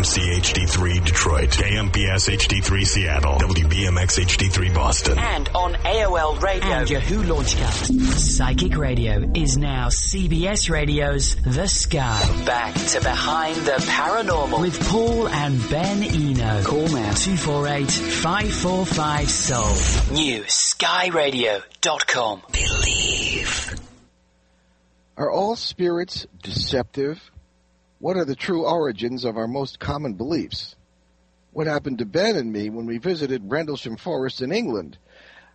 KMC HD3 Detroit, KMPS HD3 Seattle, WBMX HD3 Boston. And on AOL Radio and Yahoo Launchcast. Psychic Radio is now CBS Radio's The Sky. Back to Behind the Paranormal. With Paul and Ben Eno. Call now 248-545-SOUL. New skyradio.com. Believe. Are all spirits deceptive? What are the true origins of our most common beliefs? What happened to Ben and me when we visited Rendlesham Forest in England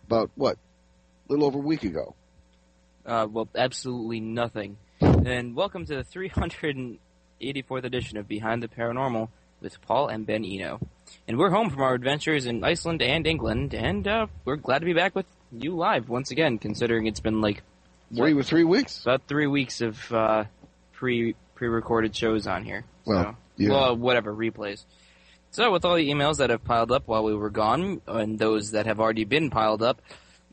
about, what, a little over a week ago? Uh, well, absolutely nothing. And welcome to the 384th edition of Behind the Paranormal with Paul and Ben Eno. And we're home from our adventures in Iceland and England, and uh, we're glad to be back with you live once again, considering it's been like three with three weeks, about three weeks of uh, pre pre-recorded shows on here. Well, so, yeah. well, whatever replays. So, with all the emails that have piled up while we were gone, and those that have already been piled up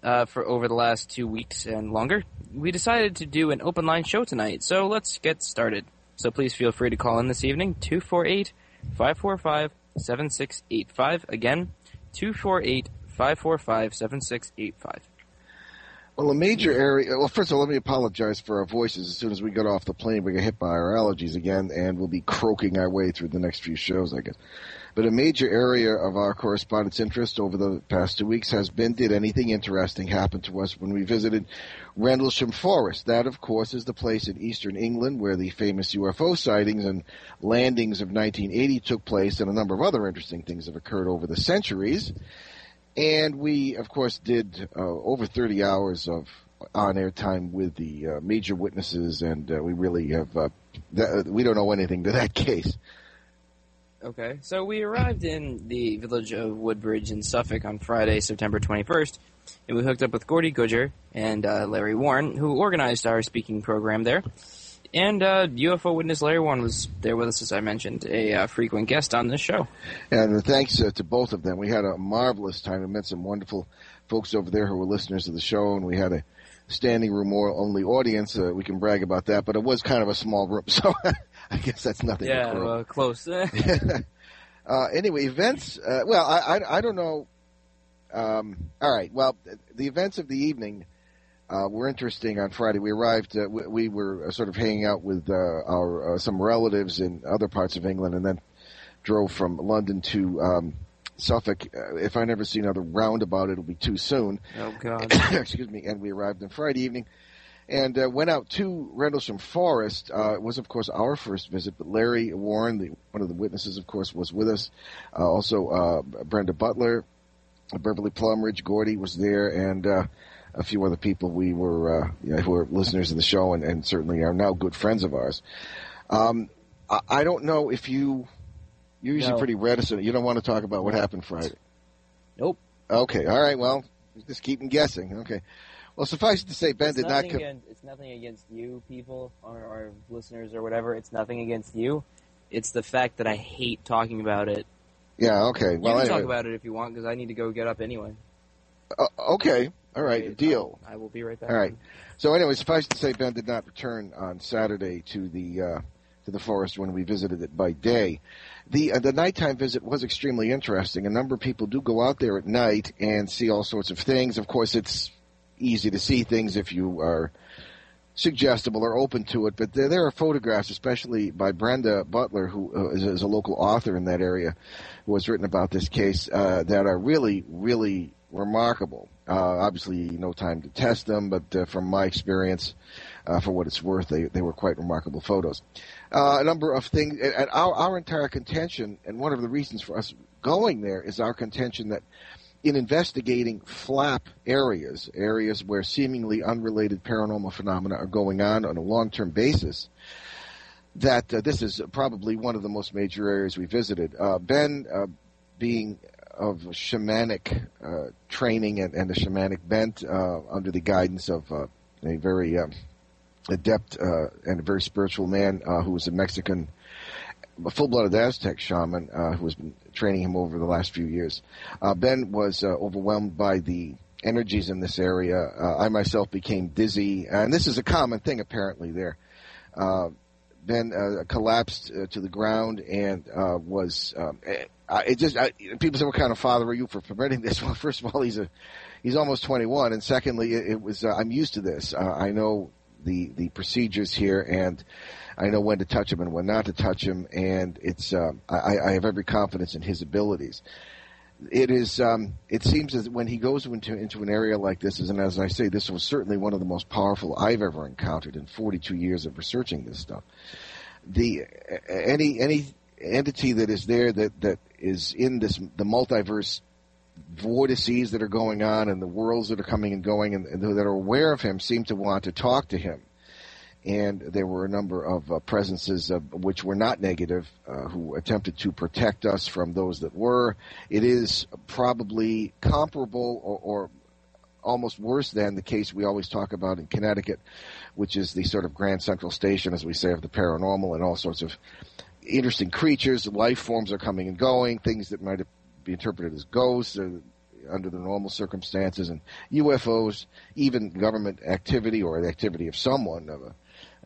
uh, for over the last two weeks and longer, we decided to do an open line show tonight. So let's get started. So please feel free to call in this evening 248 545 7685. Again, 248 545 7685. Well, a major area. Well, first of all, let me apologize for our voices. As soon as we get off the plane, we get hit by our allergies again, and we'll be croaking our way through the next few shows, I guess. But a major area of our correspondence interest over the past two weeks has been did anything interesting happen to us when we visited Rendlesham Forest? That, of course, is the place in eastern England where the famous UFO sightings and landings of 1980 took place, and a number of other interesting things have occurred over the centuries. And we, of course, did uh, over 30 hours of on-air time with the uh, major witnesses, and uh, we really have uh, we don't know anything to that case. Okay, so we arrived in the village of Woodbridge in Suffolk on Friday, September 21st, and we hooked up with Gordy Goodger and uh, Larry Warren, who organized our speaking program there. And uh, UFO witness Larry Warren was there with us, as I mentioned, a uh, frequent guest on this show. And thanks uh, to both of them. We had a marvelous time. We met some wonderful folks over there who were listeners of the show, and we had a standing room or only audience. Uh, we can brag about that, but it was kind of a small room, so I guess that's nothing. Yeah, well, close. uh, anyway, events. Uh, well, I, I, I don't know. Um, all right. Well, the events of the evening uh, were interesting on Friday. We arrived. Uh, we, we, were sort of hanging out with uh, our some relatives in other parts of England, and then drove from London to um, Suffolk. if I never see another roundabout, it'll be too soon. Oh God! Excuse me. And we arrived on Friday evening and uh, went out to Rendlesham Forest. Uh, it was, of course, our first visit, but Larry Warren, the, one of the witnesses, of course, was with us. Uh, also, uh, Brenda Butler, Beverly Plumridge, Gordy was there, and uh, a few other people we were, uh, you know, who are listeners of the show and, and, certainly are now good friends of ours. Um, I, I, don't know if you, you're usually no. pretty reticent. You don't want to talk about what happened Friday. Nope. Okay. All right. Well, just keep them guessing. Okay. Well, suffice it to say, Ben it's did not. Com- against, it's nothing against you, people, or, or, listeners, or whatever. It's nothing against you. It's the fact that I hate talking about it. Yeah. Okay. Well, you can anyway. talk about it if you want, because I need to go get up anyway. Uh, okay. All right. Deal. I, I, will be right back. All right. So, anyway, suffice to say, Ben did not return on Saturday to the uh, to the forest when we visited it by day. The uh, the nighttime visit was extremely interesting. A number of people do go out there at night and see all sorts of things. Of course, it's easy to see things if you are suggestible or open to it. But there, there are photographs, especially by Brenda Butler, who uh, is, is, a local author in that area, who has written about this case, uh, that are really, really remarkable. Uh, obviously, no time to test them, but uh, from my experience, uh, for what it's worth, they, they were quite remarkable photos. Uh, a number of things, and our, our entire contention, and one of the reasons for us going there is our contention that in investigating flap areas, areas where seemingly unrelated paranormal phenomena are going on on a long-term basis, that uh, this is probably one of the most major areas we visited. Uh, ben, being of shamanic uh, training and, and, a shamanic bent, uh, under the guidance of uh, a very um, adept and a very spiritual man who was a Mexican a full-blooded Aztec shaman uh, who has been training him over the last few years. Uh, ben was uh, overwhelmed by the energies in this area. I myself became dizzy, and this is a common thing apparently there. Ben uh, collapsed uh, to the ground and uh, was. Um, it just I, people say, "What kind of father are you for permitting this?" Well, first of all, he's a he's almost 21, and secondly, it, it was I'm used to this. I know the the procedures here, and I know when to touch him and when not to touch him, and it's um, I, I have every confidence in his abilities it is. Um, it seems that when he goes into into an area like this, and as I say, this was certainly one of the most powerful I've ever encountered in 42 years of researching this stuff. The any any entity that is there that that is in this the multiverse vortices that are going on and the worlds that are coming and going and, and that are aware of him seem to want to talk to him and there were a number of uh, presences uh, which were not negative uh, who attempted to protect us from those that were. It is probably comparable or, or, almost worse than the case we always talk about in Connecticut, which is the sort of Grand Central Station, as we say, of the paranormal and all sorts of interesting creatures, life forms are coming and going, things that might be interpreted as ghosts. Uh, under the normal circumstances, and UFOs, even government activity or the activity of someone, of a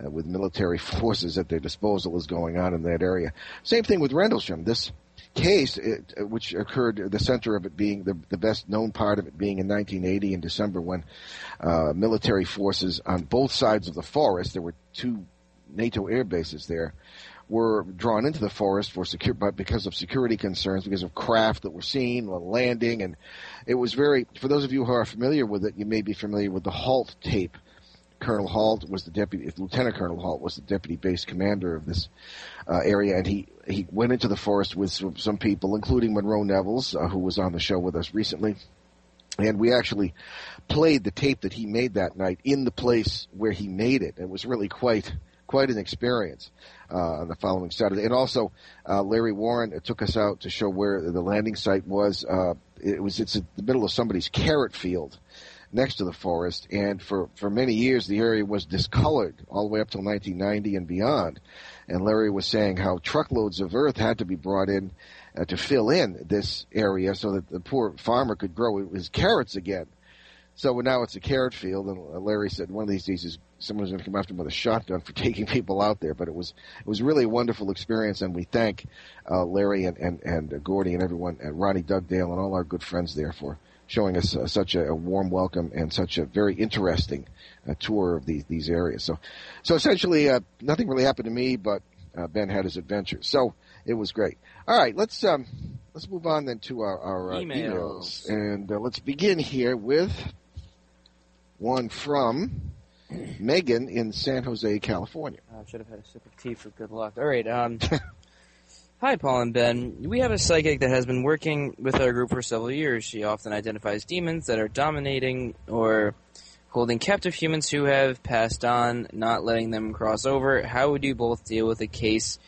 uh, with military forces at their disposal is going on in that area. Same thing with Rendlesham. This case, it, uh, which occurred, the center of it being the, the best known part of it being in 1980 in December when uh, military forces on both sides of the forest, there were two NATO air bases there, were drawn into the forest for secure, but because of security concerns, because of craft that were seen landing, and it was very. For those of you who are familiar with it, you may be familiar with the HALT tape Colonel Halt was the deputy, Lieutenant Colonel Halt was the deputy base commander of this uh, area, and he he went into the forest with some, some people, including Monroe Nevels, uh, who was on the show with us recently, and we actually played the tape that he made that night in the place where he made it. It was really quite quite an experience uh, the following Saturday, and also uh, Larry Warren took us out to show where the landing site was. Uh, it was it's in the middle of somebody's carrot field next to the forest. And for, for many years, the area was discolored all the way up till 1990 and beyond. And Larry was saying how truckloads of earth had to be brought in uh, to fill in this area so that the poor farmer could grow his carrots again. So now it's a carrot field, and Larry said one of these days is someone's going to come after him with a shotgun for taking people out there. But it was it was really a wonderful experience, and we thank uh, Larry and and and uh, Gordy and everyone and Ronnie Dugdale and all our good friends there for showing us uh, such a, a, warm welcome and such a very interesting uh, tour of these these areas. So, so essentially, uh, nothing really happened to me, but uh, Ben had his adventures. So it was great. All right, let's um, let's move on then to our, our uh, emails. emails. and uh, let's begin here with one from. Megan in San Jose, California. I should have had a sip of tea for good luck. All right. Um, Hi, Paul and Ben. We have a psychic that has been working with our group for several years. She often identifies demons that are dominating or holding captive humans who have passed on, not letting them cross over. How would you both deal with a case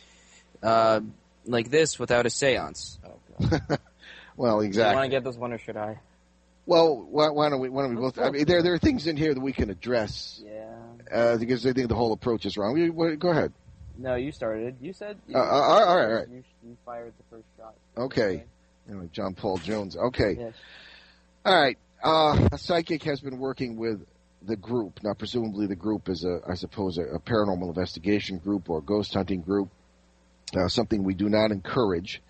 uh, like this without a seance? Oh, well, exactly. Do you want to get this one, or should I? Well, why, why don't we? Why don't we both? I mean, there there are things in here that we can address. Yeah. Uh, because I think the whole approach is wrong. We, go ahead. No, you started. You said. You uh, uh, all right, all right. You, you, fired the first shot. Okay. Anyway, John Paul Jones. Okay. Yes. All right. Uh, a psychic has been working with the group. Now, presumably, the group is a, I suppose, a, a paranormal investigation group or a ghost hunting group. Uh, something we do not encourage,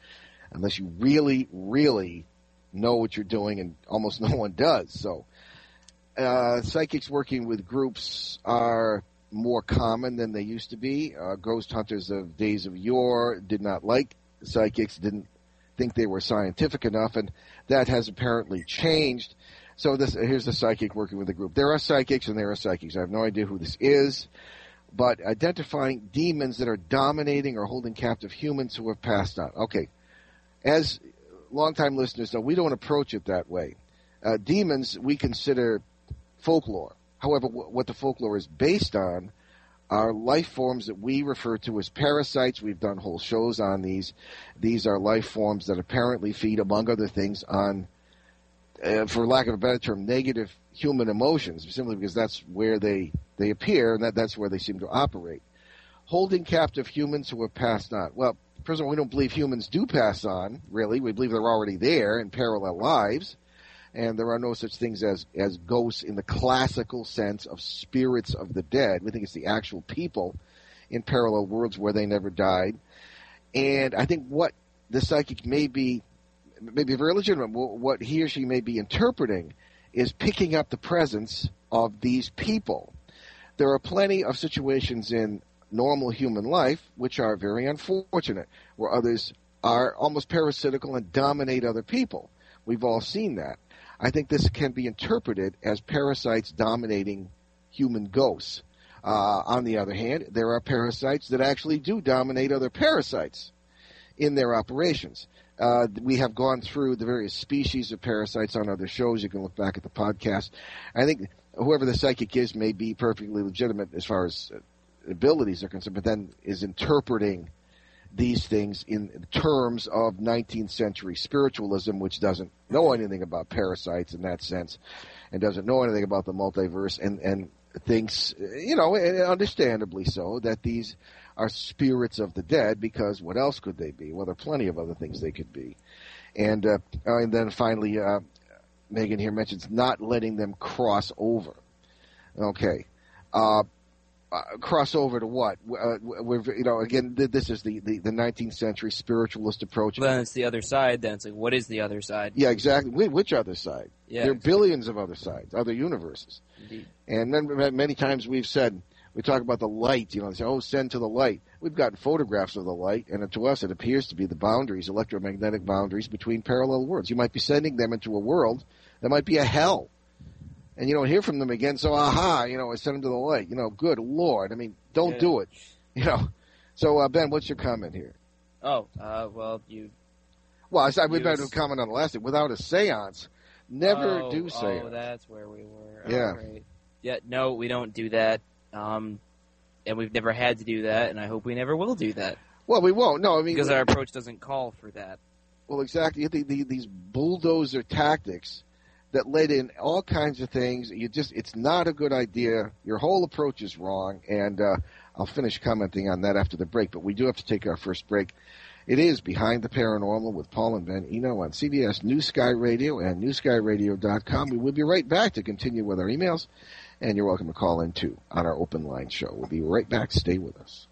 unless you really, really know what you're doing, and almost no one does. So, uh, psychics working with groups are more common than they used to be. Uh, ghost hunters of days of yore did not like psychics, didn't think they were scientific enough, and that has apparently changed. So this here's the psychic working with the group. There are psychics and there are psychics. I have no idea who this is, but identifying demons that are dominating or holding captive humans who have passed on. Okay, as longtime listeners know, we don't approach it that way. Uh, demons we consider folklore. However, what the folklore is based on are life forms that we refer to as parasites. We've done whole shows on these. These are life forms that apparently feed, among other things, on, uh, for lack of a better term, negative human emotions, simply because that's where they, they appear and that, that's where they seem to operate. Holding captive humans who have passed on. Well, all, we don't believe humans do pass on, really. We believe they're already there in parallel lives and there are no such things as as ghosts in the classical sense of spirits of the dead. We think it's the actual people in parallel worlds where they never died. And I think what the psychic may be, may be very legitimate, what he or she may be interpreting is picking up the presence of these people. There are plenty of situations in normal human life which are very unfortunate, where others are almost parasitical and dominate other people. We've all seen that. I think this can be interpreted as parasites dominating human ghosts. Uh, on the other hand, there are parasites that actually do dominate other parasites in their operations. Uh, we have gone through the various species of parasites on other shows. You can look back at the podcast. I think whoever the psychic is may be perfectly legitimate as far as abilities are concerned, but then is interpreting these things in terms of 19th century spiritualism, which doesn't know anything about parasites in that sense, and doesn't know anything about the multiverse, and and thinks, you know, understandably so, that these are spirits of the dead because what else could they be? Well, there are plenty of other things they could be, and uh, and then finally, uh, Megan here mentions not letting them cross over. Okay. Uh, uh, cross over to what? Uh, we're, you know, again, this is the, the, the 19th century spiritualist approach. Then it's the other side. Then it's like, what is the other side? Yeah, exactly. Which other side? Yeah, there are exactly. billions of other sides, other universes. Indeed. And then many times we've said, we talk about the light, you know, they say, oh, send to the light. We've gotten photographs of the light, and to us it appears to be the boundaries, electromagnetic boundaries between parallel worlds. You might be sending them into a world that might be a hell and you don't hear from them again. So, aha, you know, I sent them to the light. You know, good lord. I mean, don't yeah. do it. You know. So, uh, Ben, what's your comment here? Oh, uh, well, you. Well, I, would better comment on the last thing. Without a séance, never oh, do séance. Oh, that's where we were. Yeah. Right. Yeah. No, we don't do that. Um, and we've never had to do that, and I hope we never will do that. Well, we won't. No, I mean because our approach doesn't call for that. Well, exactly. The, the, these bulldozer tactics that led in all kinds of things. You just, it's not a good idea. Your whole approach is wrong. And uh, I'll finish commenting on that after the break. But we do have to take our first break. It is Behind the Paranormal with Paul and Ben Eno on CBS New Sky Radio and NewSkyRadio.com. We will be right back to continue with our emails. And you're welcome to call in too on our open line show. We'll be right back. Stay with us.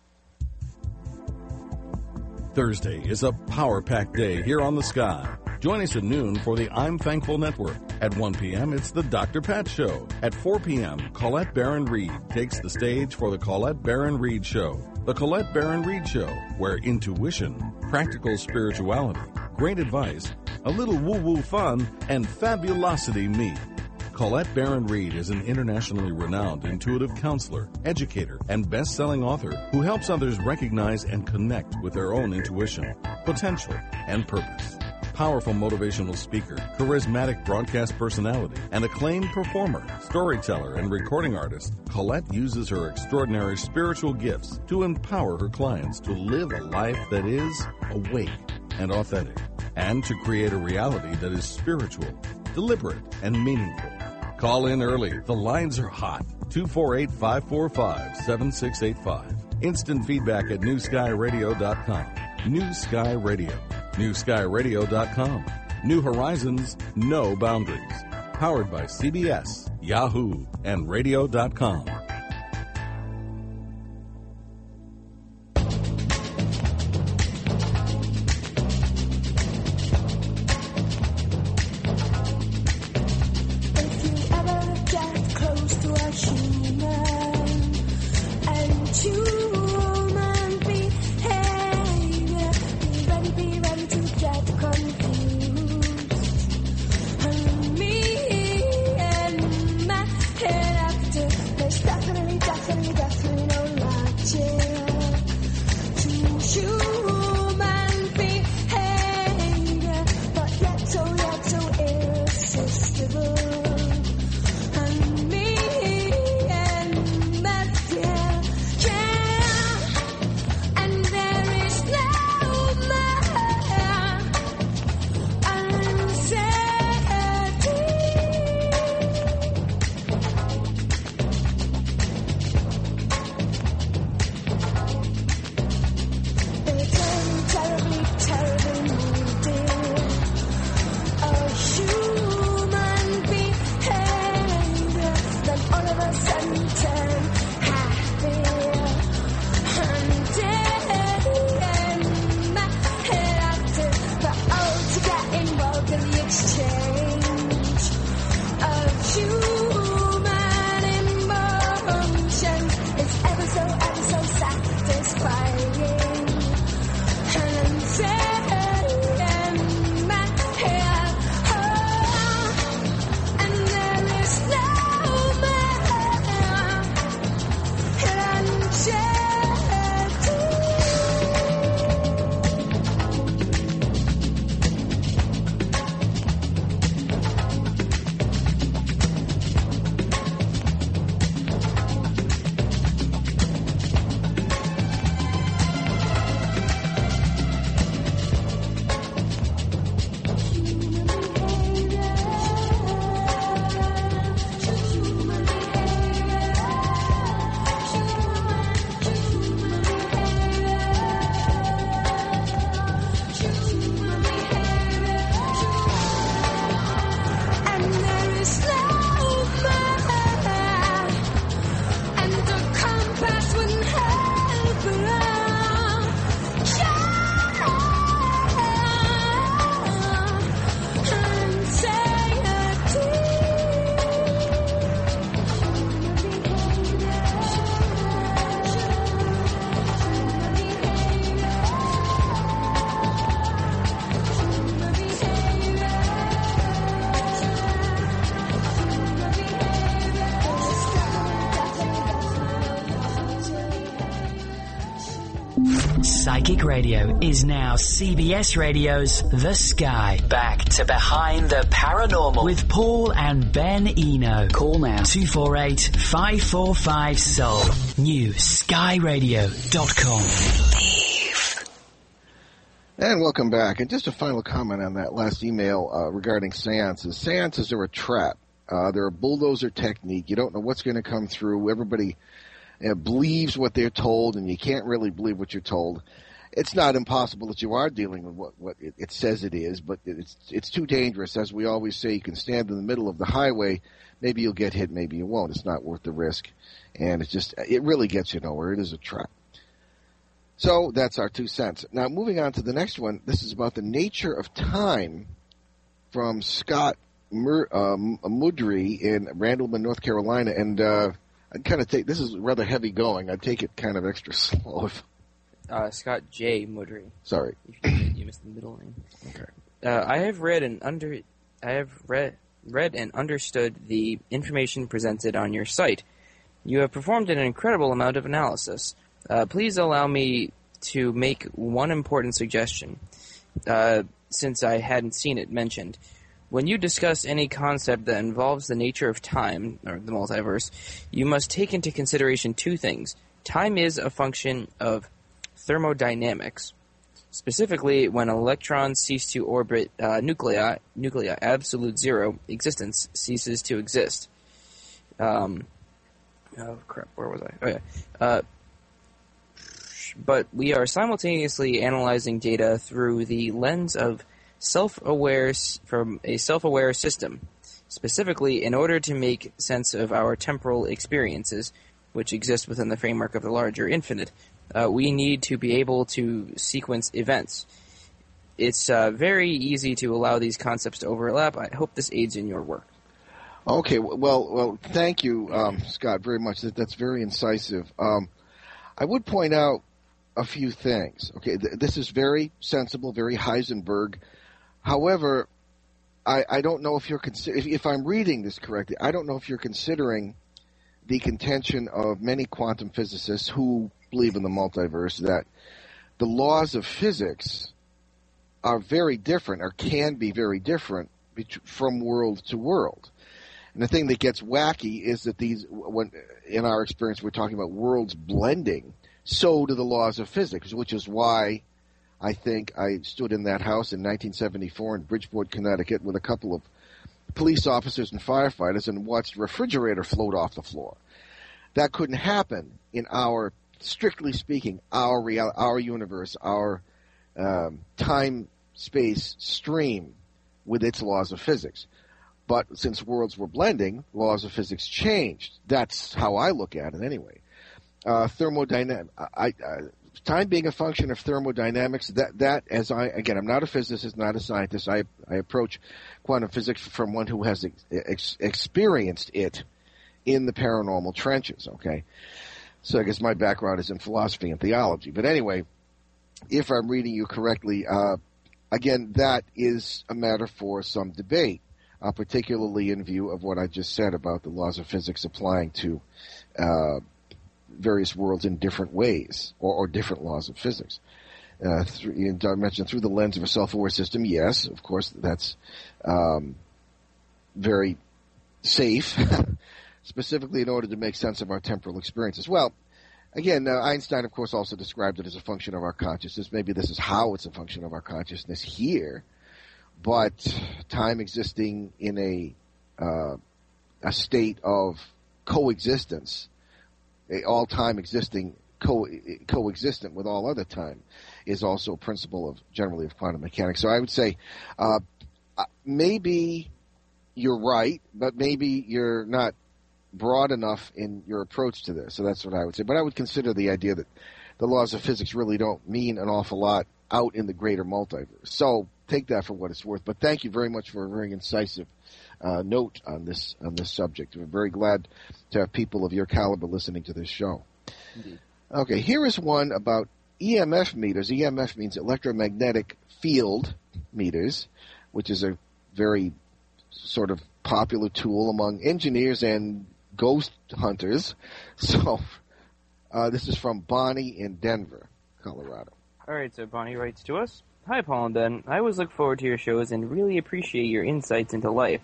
Thursday is a power packed day here on the sky. Join us at noon for the I'm Thankful Network. At 1 p.m., it's the Dr. Pat Show. At 4 p.m., Colette Baron Reid takes the stage for the Colette Baron Reid Show. The Colette Baron Reid Show, where intuition, practical spirituality, great advice, a little woo-woo fun, and fabulosity meet. Colette Baron Reid is an internationally renowned intuitive counselor, educator, and best-selling author who helps others recognize and connect with their own intuition, potential, and purpose powerful motivational speaker, charismatic broadcast personality, and acclaimed performer, storyteller, and recording artist, Colette uses her extraordinary spiritual gifts to empower her clients to live a life that is awake and authentic, and to create a reality that is spiritual, deliberate, and meaningful. Call in early. The lines are hot. 248 545 7685. Instant feedback at newskyradio.com. New Sky Radio NewSkyRadio.com. New Horizons, no boundaries. Powered by CBS, Yahoo, and Radio.com. Radio is now CBS Radio's The Sky. Back to Behind the Paranormal. With Paul and Ben Eno. Call now. 248 545 Soul. New skyradio.com. And welcome back. And just a final comment on that last email uh, regarding seances. Seances are a trap. Uh, they're a bulldozer technique. You don't know what's going to come through. Everybody uh, believes what they're told, and you can't really believe what you're told. It's not impossible that you are dealing with what, what it, it says it is, but it's it's too dangerous. As we always say, you can stand in the middle of the highway. Maybe you'll get hit, maybe you won't. It's not worth the risk, and it's just it really gets you nowhere. It is a trap. So that's our two cents. Now moving on to the next one. This is about the nature of time from Scott Mur- um, Mudry in Randleman, North Carolina, and uh, I kind of take this is rather heavy going. I take it kind of extra slow. If, Uh, Scott J. Mudry. sorry. You, missed the middle name. Okay. Uh, I have read and under, I have read read and understood the information presented on your site. You have performed an incredible amount of analysis. Uh, please allow me to make one important suggestion, uh, since I hadn't seen it mentioned. When you discuss any concept that involves the nature of time, or the multiverse, you must take into consideration two things. Time is a function of thermodynamics. Specifically, when electrons cease to orbit uh, nuclei, nuclei, absolute zero existence ceases to exist. Um, oh crap, where was I? Oh yeah. Uh, but we are simultaneously analyzing data through the lens of self-aware from a self-aware system. Specifically, in order to make sense of our temporal experiences, which exist within the framework of the larger infinite, uh, we need to be able to sequence events. It's uh, very easy to allow these concepts to overlap. I hope this aids in your work. Okay. Well, well, thank you, um, Scott, very much. That, that's very incisive. Um, I would point out a few things. Okay, th- this is very sensible, very Heisenberg. However, I, I don't know if you're consi- if, if I'm reading this correctly. I don't know if you're considering the contention of many quantum physicists who believe in the multiverse that the laws of physics are very different, or can be very different from world to world. And the thing that gets wacky is that these, when in our experience, we're talking about worlds blending. So do the laws of physics, which is why I think I stood in that house in 1974 in Bridgeport, Connecticut, with a couple of police officers and firefighters and watched a refrigerator float off the floor. That couldn't happen in our, strictly speaking, our real, our universe, our um, time space stream with its laws of physics. But since worlds were blending, laws of physics changed. That's how I look at it, anyway. Uh, thermodynamic. I, I, time being a function of thermodynamics. That that as I again, I'm not a physicist, not a scientist. I I approach quantum physics from one who has ex, experienced it in the paranormal trenches. Okay, so I guess my background is in philosophy and theology. But anyway, if I'm reading you correctly, uh, again, that is a matter for some debate uh, particularly in view of what I just said about the laws of physics applying to uh, various worlds in different ways, or, or different laws of physics. Uh, through, you mentioned through the lens of a self-aware system. Yes, of course, that's um, very safe, specifically in order to make sense of our temporal experiences. Well, again, uh, Einstein, of course, also described it as a function of our consciousness. Maybe this is how it's a function of our consciousness here but time existing in a uh, a state of coexistence, all time existing co- coexistent with all other time, is also a principle of generally of quantum mechanics. So I would say uh, maybe you're right, but maybe you're not broad enough in your approach to this. So that's what I would say. But I would consider the idea that the laws of physics really don't mean an awful lot out in the greater multiverse. So take that for what it's worth. But thank you very much for a very incisive uh, note on this on this subject. We're very glad to have people of your caliber listening to this show. Indeed. Okay, here is one about EMF meters. EMF means electromagnetic field meters, which is a very sort of popular tool among engineers and ghost hunters. So uh, this is from Bonnie in Denver, Colorado. All right, so Bonnie writes to us. Hi, Paul and Ben. I always look forward to your shows and really appreciate your insights into life.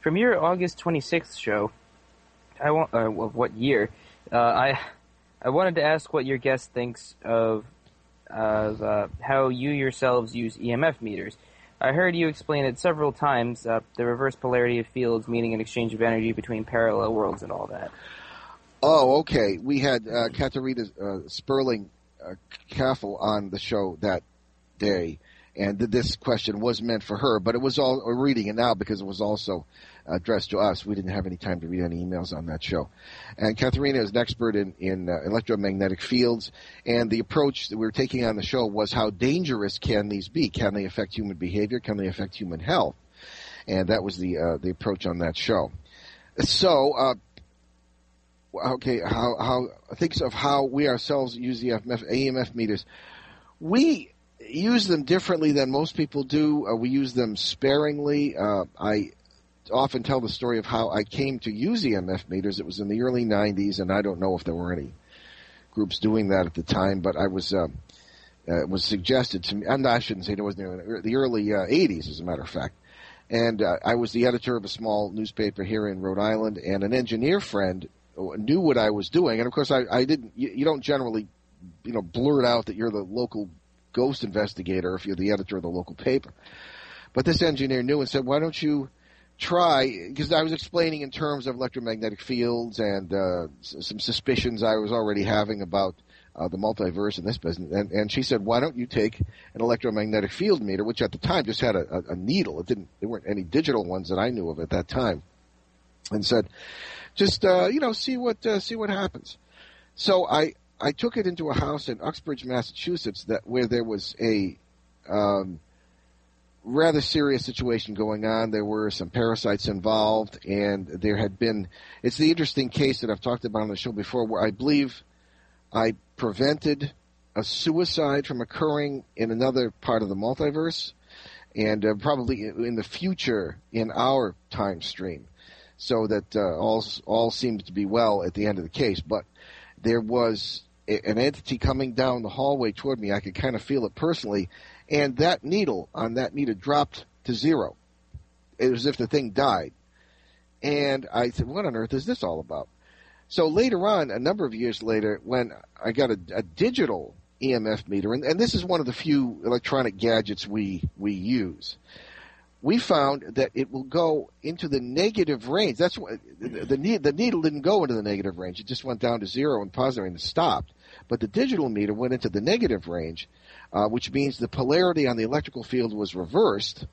From your August 26th show, I want uh, of what year? Uh, I I wanted to ask what your guest thinks of of uh, how you yourselves use EMF meters. I heard you explain it several times, uh, the reverse polarity of fields, meaning an exchange of energy between parallel worlds and all that. Oh, okay. We had uh, Katharina uh, Sperling uh, on the show that day, and th- this question was meant for her, but it was all we're reading it now because it was also addressed to us. We didn't have any time to read any emails on that show. And Katharina is an expert in, in uh, electromagnetic fields, and the approach that we were taking on the show was how dangerous can these be? Can they affect human behavior? Can they affect human health? And that was the uh, the approach on that show. So, uh, okay, how how thinks of how we ourselves use the EMF, AMF meters. We use them differently than most people do. Uh, we use them sparingly. Uh, I often tell the story of how I came to use EMF meters. It was in the early 90s, and I don't know if there were any groups doing that at the time, but I was. Uh, uh, was suggested to me. Not, I shouldn't say it was the, the early uh, 80s, as a matter of fact. And uh, I was the editor of a small newspaper here in Rhode Island, and an engineer friend knew what I was doing. And of course, I, I didn't. You, you don't generally, you know, blurt out that you're the local ghost investigator if you're the editor of the local paper. But this engineer knew and said, "Why don't you try because I was explaining in terms of electromagnetic fields and uh, some suspicions I was already having about uh, the multiverse in this business. And, and she said, "Why don't you take an electromagnetic field meter, which at the time just had a, a, a needle? It didn't. There weren't any digital ones that I knew of at that time." And said, "Just uh, you know, see what uh, see what happens." So I I took it into a house in Uxbridge, Massachusetts, that where there was a um, rather serious situation going on. There were some parasites involved, and there had been. It's the interesting case that I've talked about on the show before, where I believe I prevented a suicide from occurring in another part of the multiverse, and uh, probably in the future in our time stream, so that uh, all all seemed to be well at the end of the case. But there was an entity coming down the hallway toward me. I could kind of feel it personally and that needle on that meter dropped to zero. It was as if the thing died. And I said, what on earth is this all about? So later on, a number of years later, when I got a, a digital EMF meter, and, and, this is one of the few electronic gadgets we, we use, we found that it will go into the negative range. That's what the, the, the needle didn't go into the negative range. It just went down to zero and positive and stopped. But the digital meter went into the negative range uh, which means the polarity on the electrical field was reversed.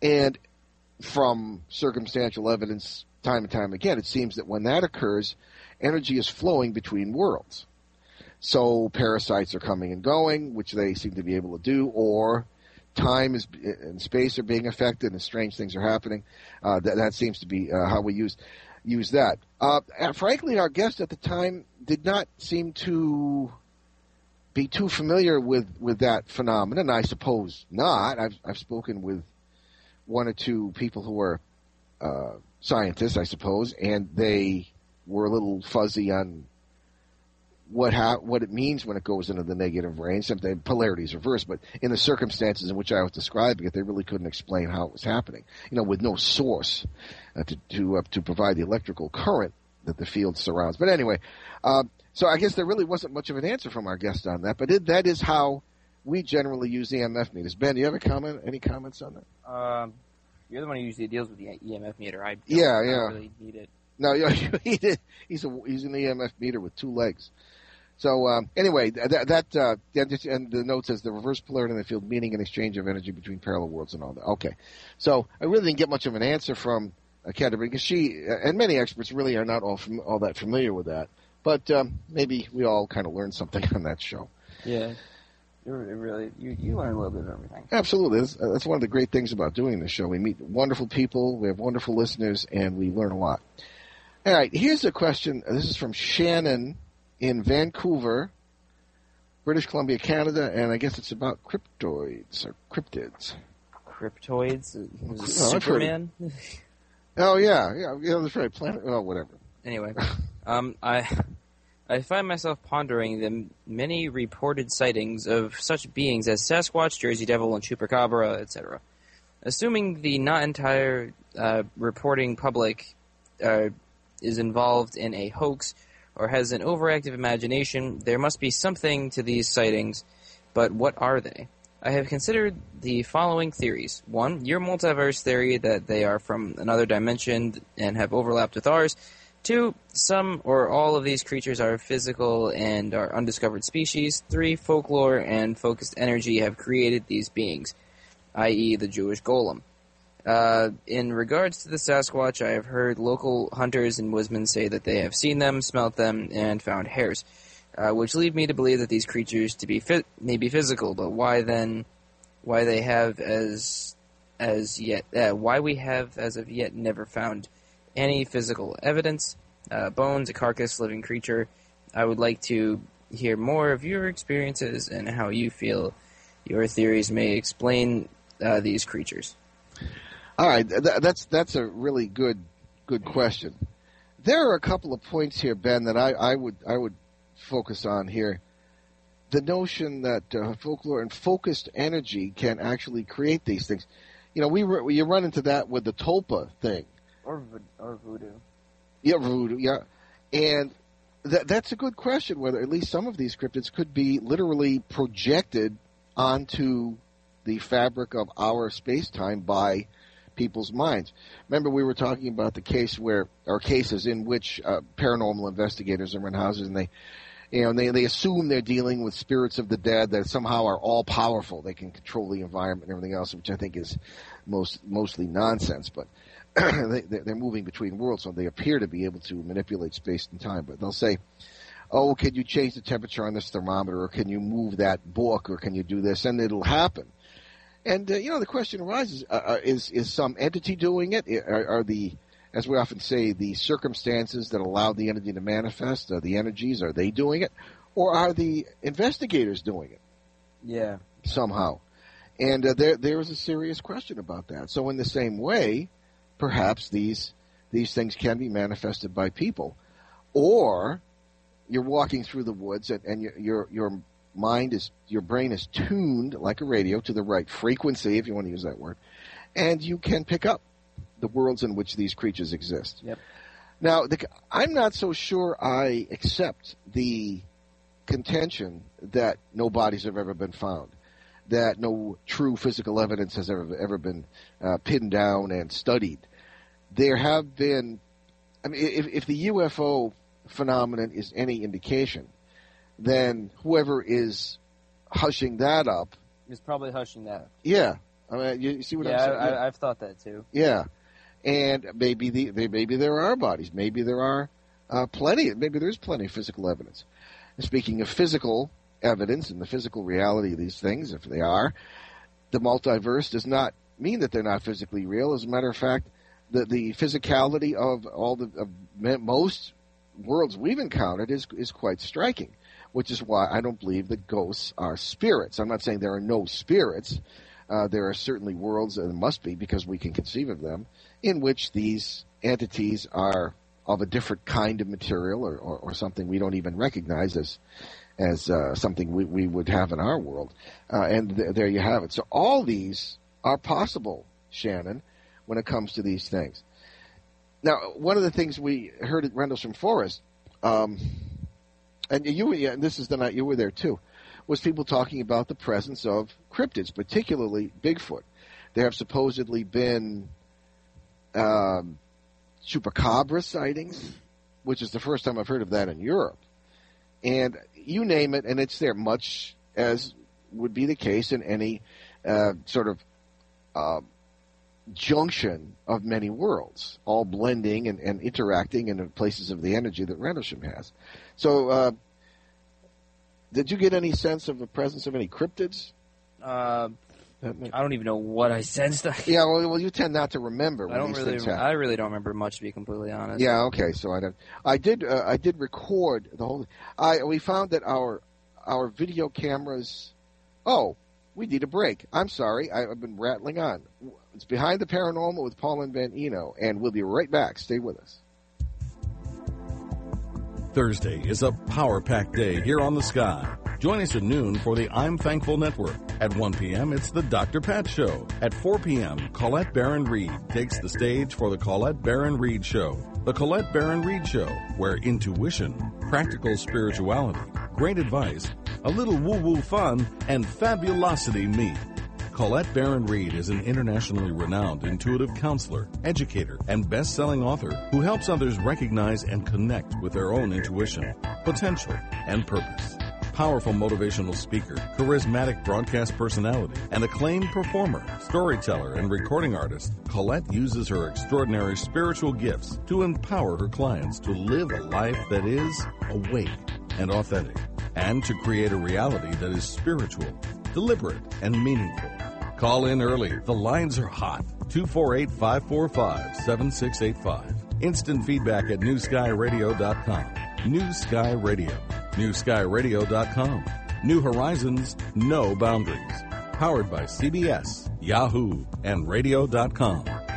And from circumstantial evidence, time and time again, it seems that when that occurs, energy is flowing between worlds. So parasites are coming and going, which they seem to be able to do, or time is and space are being affected, and strange things are happening. Uh, that, that seems to be uh, how we use use that. Uh, frankly, our guest at the time did not seem to be too familiar with, with that phenomenon. I suppose not. I've, I've spoken with one or two people who are uh, scientists, I suppose, and they were a little fuzzy on what ha- what it means when it goes into the negative range. Something polarity is reversed, but in the circumstances in which I was describing it, they really couldn't explain how it was happening. You know, with no source uh, to to uh, to provide the electrical current that the field surrounds. But anyway, uh, so I guess there really wasn't much of an answer from our guest on that, but it, that is how we generally use EMF meters. Ben, do you have a comment? Any comments on that? Um, you're the one who usually deals with the EMF meter. I yeah, yeah. really need it. No, he did. He's a he's an EMF meter with two legs. So um, anyway, that, that uh, and the note says the reverse polarity in the field, meaning an exchange of energy between parallel worlds and all that. Okay, so I really didn't get much of an answer from uh, Canterbury because she and many experts really are not all fam- all that familiar with that. But um, maybe we all kind of learned something on that show. Yeah. It really, you, you learn a little bit of everything. Absolutely. That's, that's one of the great things about doing this show. We meet wonderful people, we have wonderful listeners, and we learn a lot. All right, here's a question. This is from Shannon in Vancouver, British Columbia, Canada, and I guess it's about cryptoids or cryptids. Cryptoids? Superman? oh, yeah, yeah, yeah, that's right. Planet, oh, whatever. Anyway, um, I I find myself pondering the many reported sightings of such beings as Sasquatch, Jersey Devil, and Chupacabra, etc. Assuming the not entire uh, reporting public uh, is involved in a hoax or has an overactive imagination, there must be something to these sightings, but what are they? I have considered the following theories. One, your multiverse theory that they are from another dimension and have overlapped with ours. Two, some or all of these creatures are physical and are undiscovered species. Three, folklore and focused energy have created these beings, i.e., the Jewish golem. Uh, in regards to the Sasquatch, I have heard local hunters and woodsmen say that they have seen them, smelt them, and found hairs, uh, which lead me to believe that these creatures to be may be physical. But why then? Why they have as as yet? Uh, why we have as of yet never found any physical evidence? Uh, bones, a carcass, living creature. I would like to hear more of your experiences and how you feel your theories may explain uh, these creatures. All right, th- that's that's a really good good question. There are a couple of points here, Ben, that I, I would I would focus on here. The notion that uh, folklore and focused energy can actually create these things. You know, we re- you run into that with the tulpa thing. Or or voodoo. Yeah, voodoo. Yeah, and that that's a good question. Whether at least some of these cryptids could be literally projected onto the fabric of our space time by people's minds. Remember, we were talking about the case where, or cases in which uh, paranormal investigators are in houses and they, you know, they, they assume they're dealing with spirits of the dead that somehow are all powerful. They can control the environment and everything else, which I think is most mostly nonsense. But they, they're moving between worlds, so they appear to be able to manipulate space and time. But they'll say, "Oh, can you change the temperature on this thermometer, or can you move that book, or can you do this?" And it'll happen. And uh, you know, the question arises: uh, uh, Is is some entity doing it? Are, are, the, as we often say, the circumstances that allow the entity to manifest, uh, the energies, are they doing it, or are the investigators doing it? Yeah, somehow. And uh, there there is a serious question about that. So, in the same way, perhaps these these things can be manifested by people, or you're walking through the woods and, and your your your mind is your brain is tuned like a radio to the right frequency, if you want to use that word, and you can pick up the worlds in which these creatures exist. Yep. Now, the, I'm not so sure I accept the contention that no bodies have ever been found, that no true physical evidence has ever ever been uh, pinned down and studied. There have been, I mean, if, if the UFO phenomenon is any indication, then whoever is hushing that up is probably hushing that. Yeah, I mean, you, see what yeah, I'm saying? I, have thought that too. Yeah, and maybe the maybe there are bodies. Maybe there are uh, plenty. Maybe there's plenty of physical evidence. And speaking of physical evidence and the physical reality of these things, if they are, the multiverse does not mean that they're not physically real. As a matter of fact, the the physicality of all the of most worlds we've encountered is is quite striking which is why I don't believe that ghosts are spirits. I'm not saying there are no spirits. Uh, there are certainly worlds, there must be because we can conceive of them, in which these entities are of a different kind of material or, or, or something we don't even recognize as as uh, something we, we would have in our world. Uh, and th- there you have it. So all these are possible, Shannon, when it comes to these things. Now, one of the things we heard at Rendlesham Forest, um, and you yeah, and this is the night you were there too, was people talking about the presence of cryptids, particularly Bigfoot. There have supposedly been um, chupacabra sightings, which is the first time I've heard of that in Europe. And you name it, and it's there, much as would be the case in any uh, sort of uh, junction of many worlds, all blending and, and interacting in the places of the energy that Rendlesham has. So, uh, did you get any sense of the presence of any cryptids? I don't even know what I sensed. yeah, well, well, you tend not to remember. I don't really. I really don't remember much, to be completely honest. Yeah. Okay. So I don't. I did. Uh, I did record the whole. I we found that our our video cameras. Oh, we need a break. I'm sorry. I, I've been rattling on. It's behind the paranormal with Paul and Ben Eno, and we'll be right back. Stay with us. Thursday is a power packed day here on the sky. Join us at noon for the I'm Thankful Network. At 1 p.m., it's the Dr. Pat Show. At 4 p.m., Colette Baron Reid takes the stage for the Colette Baron Reid Show. The Colette Baron Reid Show, where intuition, practical spirituality, great advice, a little woo woo fun, and fabulosity meet. Colette Baron Reid is an internationally renowned intuitive counselor, educator, and best selling author who helps others recognize and connect with their own intuition, potential, and purpose. Powerful motivational speaker, charismatic broadcast personality, and acclaimed performer, storyteller, and recording artist, Colette uses her extraordinary spiritual gifts to empower her clients to live a life that is awake and authentic, and to create a reality that is spiritual, deliberate, and meaningful. Call in early. The lines are hot. 248 545 7685. Instant feedback at newskyradio.com. New Sky Radio. NewSkyRadio.com. New Horizons, no boundaries. Powered by CBS, Yahoo, and Radio.com.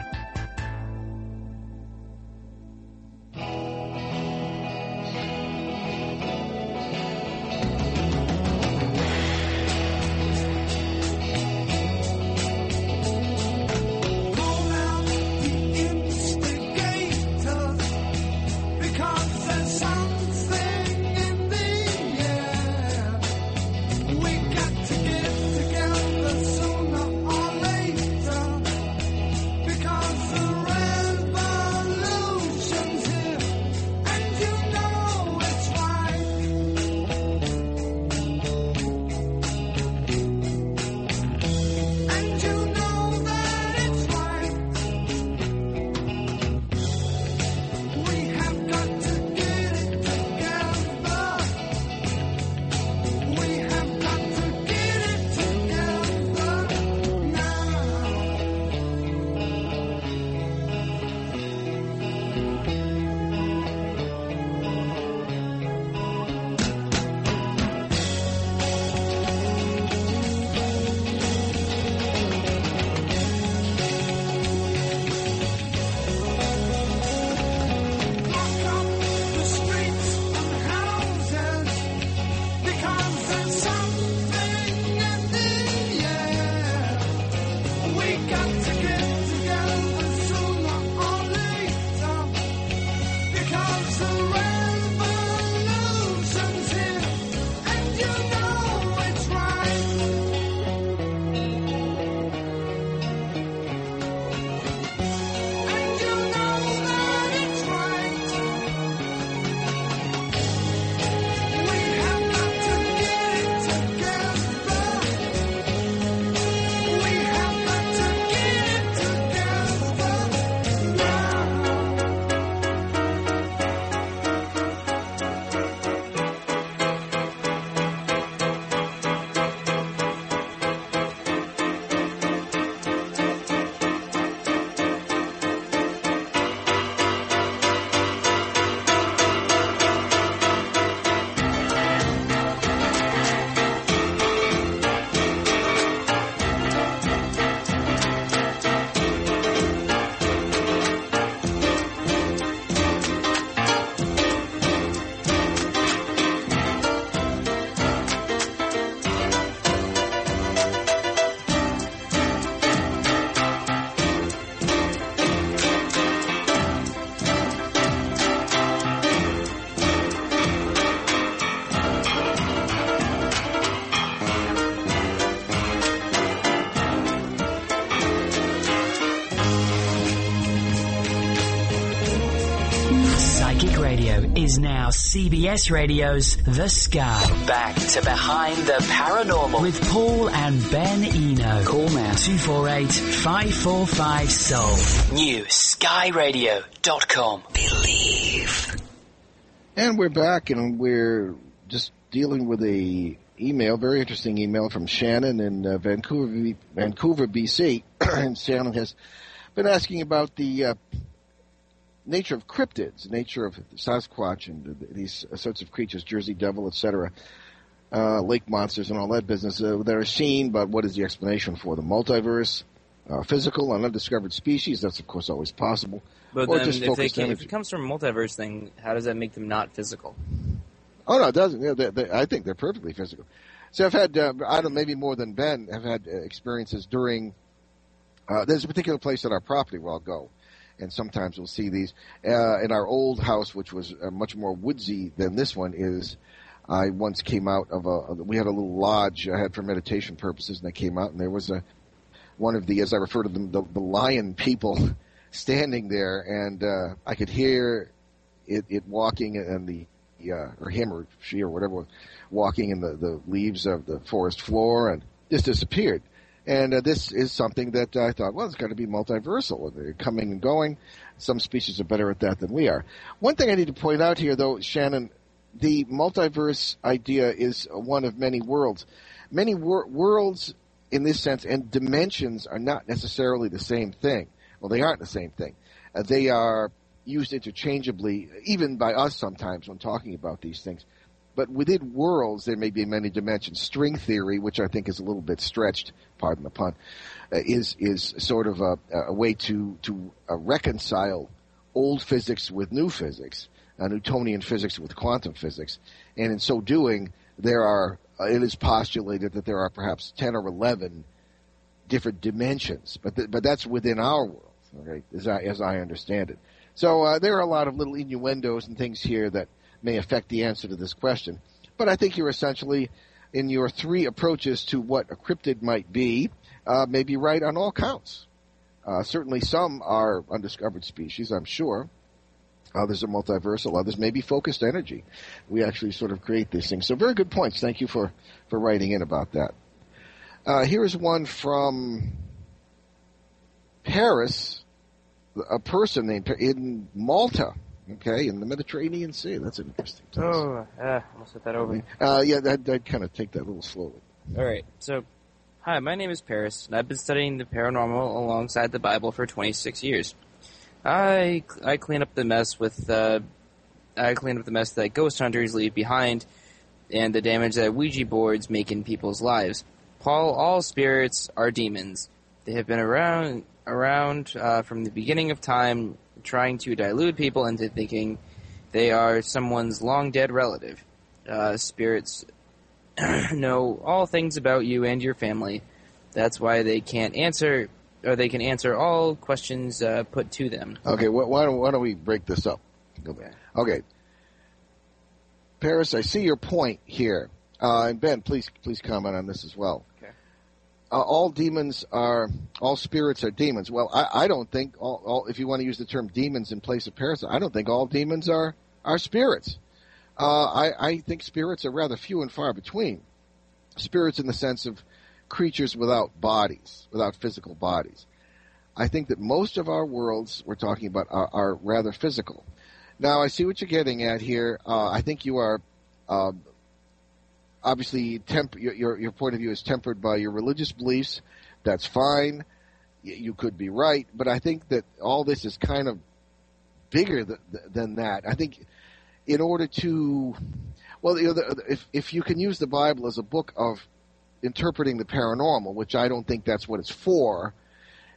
CBS Radio's The Sky. Back to Behind the Paranormal. With Paul and Ben Eno. Call now 248 545 Soul. New skyradio.com. Believe. And we're back, and we're just dealing with a email, very interesting email from Shannon in uh, Vancouver, Vancouver, BC. and Shannon has been asking about the uh, nature of cryptids, nature of Sasquatch and these sorts of creatures, Jersey Devil, etc., uh, lake monsters, and all that business uh, that are seen. But what is the explanation for the multiverse? uh, physical and undiscovered species. That's of course always possible. But Or then, just if, they can, if it comes from a multiverse thing, how does that make them not physical? Oh no, it doesn't. Yeah, they, they, I think they're perfectly physical. So I've had, uh, I don't, maybe more than Ben, have had uh, experiences during. Uh, there's a particular place on our property where I'll go, and sometimes we'll see these. Uh, in our old house, which was uh, much more woodsy than this one is, I once came out of a. We had a little lodge I had for meditation purposes, and I came out, and there was a one of the, as I refer to them, the, the lion people standing there, and uh, I could hear it, it walking and the uh, or him or she or whatever walking in the, the leaves of the forest floor and just disappeared. And uh, this is something that I thought, well, it's got to be multiversal. They're coming and going. Some species are better at that than we are. One thing I need to point out here, though, Shannon, the multiverse idea is one of many worlds. Many wor- worlds, in this sense, and dimensions are not necessarily the same thing. Well, they aren't the same thing. Uh, they are used interchangeably, even by us sometimes when talking about these things. But within worlds, there may be many dimensions. String theory, which I think is a little bit stretched, pardon the pun, uh, is is sort of a, a way to to uh, reconcile old physics with new physics, uh, Newtonian physics with quantum physics, and in so doing, there are uh, it is postulated that there are perhaps ten or eleven different dimensions, but th- but that's within our world, okay, as I as I understand it. So uh, there are a lot of little innuendos and things here that may affect the answer to this question. But I think you're essentially, in your three approaches to what a cryptid might be, uh, may be right on all counts. Uh, certainly some are undiscovered species, I'm sure. Others are multiversal. Others may be focused energy. We actually sort of create these things. So very good points. Thank you for, for writing in about that. Uh, here's one from Paris, a person named in Malta, okay, in the Mediterranean Sea. That's an interesting place. Oh, uh, almost hit that over. Uh, yeah, I'd, I'd kind of take that a little slowly. All right. So, hi, my name is Paris, and I've been studying the paranormal alongside the Bible for 26 years. I I clean up the mess with uh, I clean up the mess that ghost hunters leave behind, and the damage that Ouija boards make in people's lives. Paul, all spirits are demons. They have been around around uh, from the beginning of time, trying to delude people into thinking they are someone's long dead relative. Uh, spirits know all things about you and your family. That's why they can't answer, or they can answer all questions uh, put to them. Okay, wh- why don't, why don't we break this up? Okay. Paris, I see your point here. Uh, and Ben, please please comment on this as well. Uh, all demons are, all spirits are demons. Well, I, I don't think all, all, if you want to use the term demons in place of parasites, I don't think all demons are, are spirits. Uh, I, I think spirits are rather few and far between. Spirits in the sense of creatures without bodies, without physical bodies. I think that most of our worlds we're talking about are, are rather physical. Now, I see what you're getting at here. Uh, I think you are uh, obviously temp- your, your your point of view is tempered by your religious beliefs. That's fine. You could be right, but I think that all this is kind of bigger th- th- than that. I think in order to, well, you know, the, if if you can use the Bible as a book of interpreting the paranormal, which I don't think that's what it's for,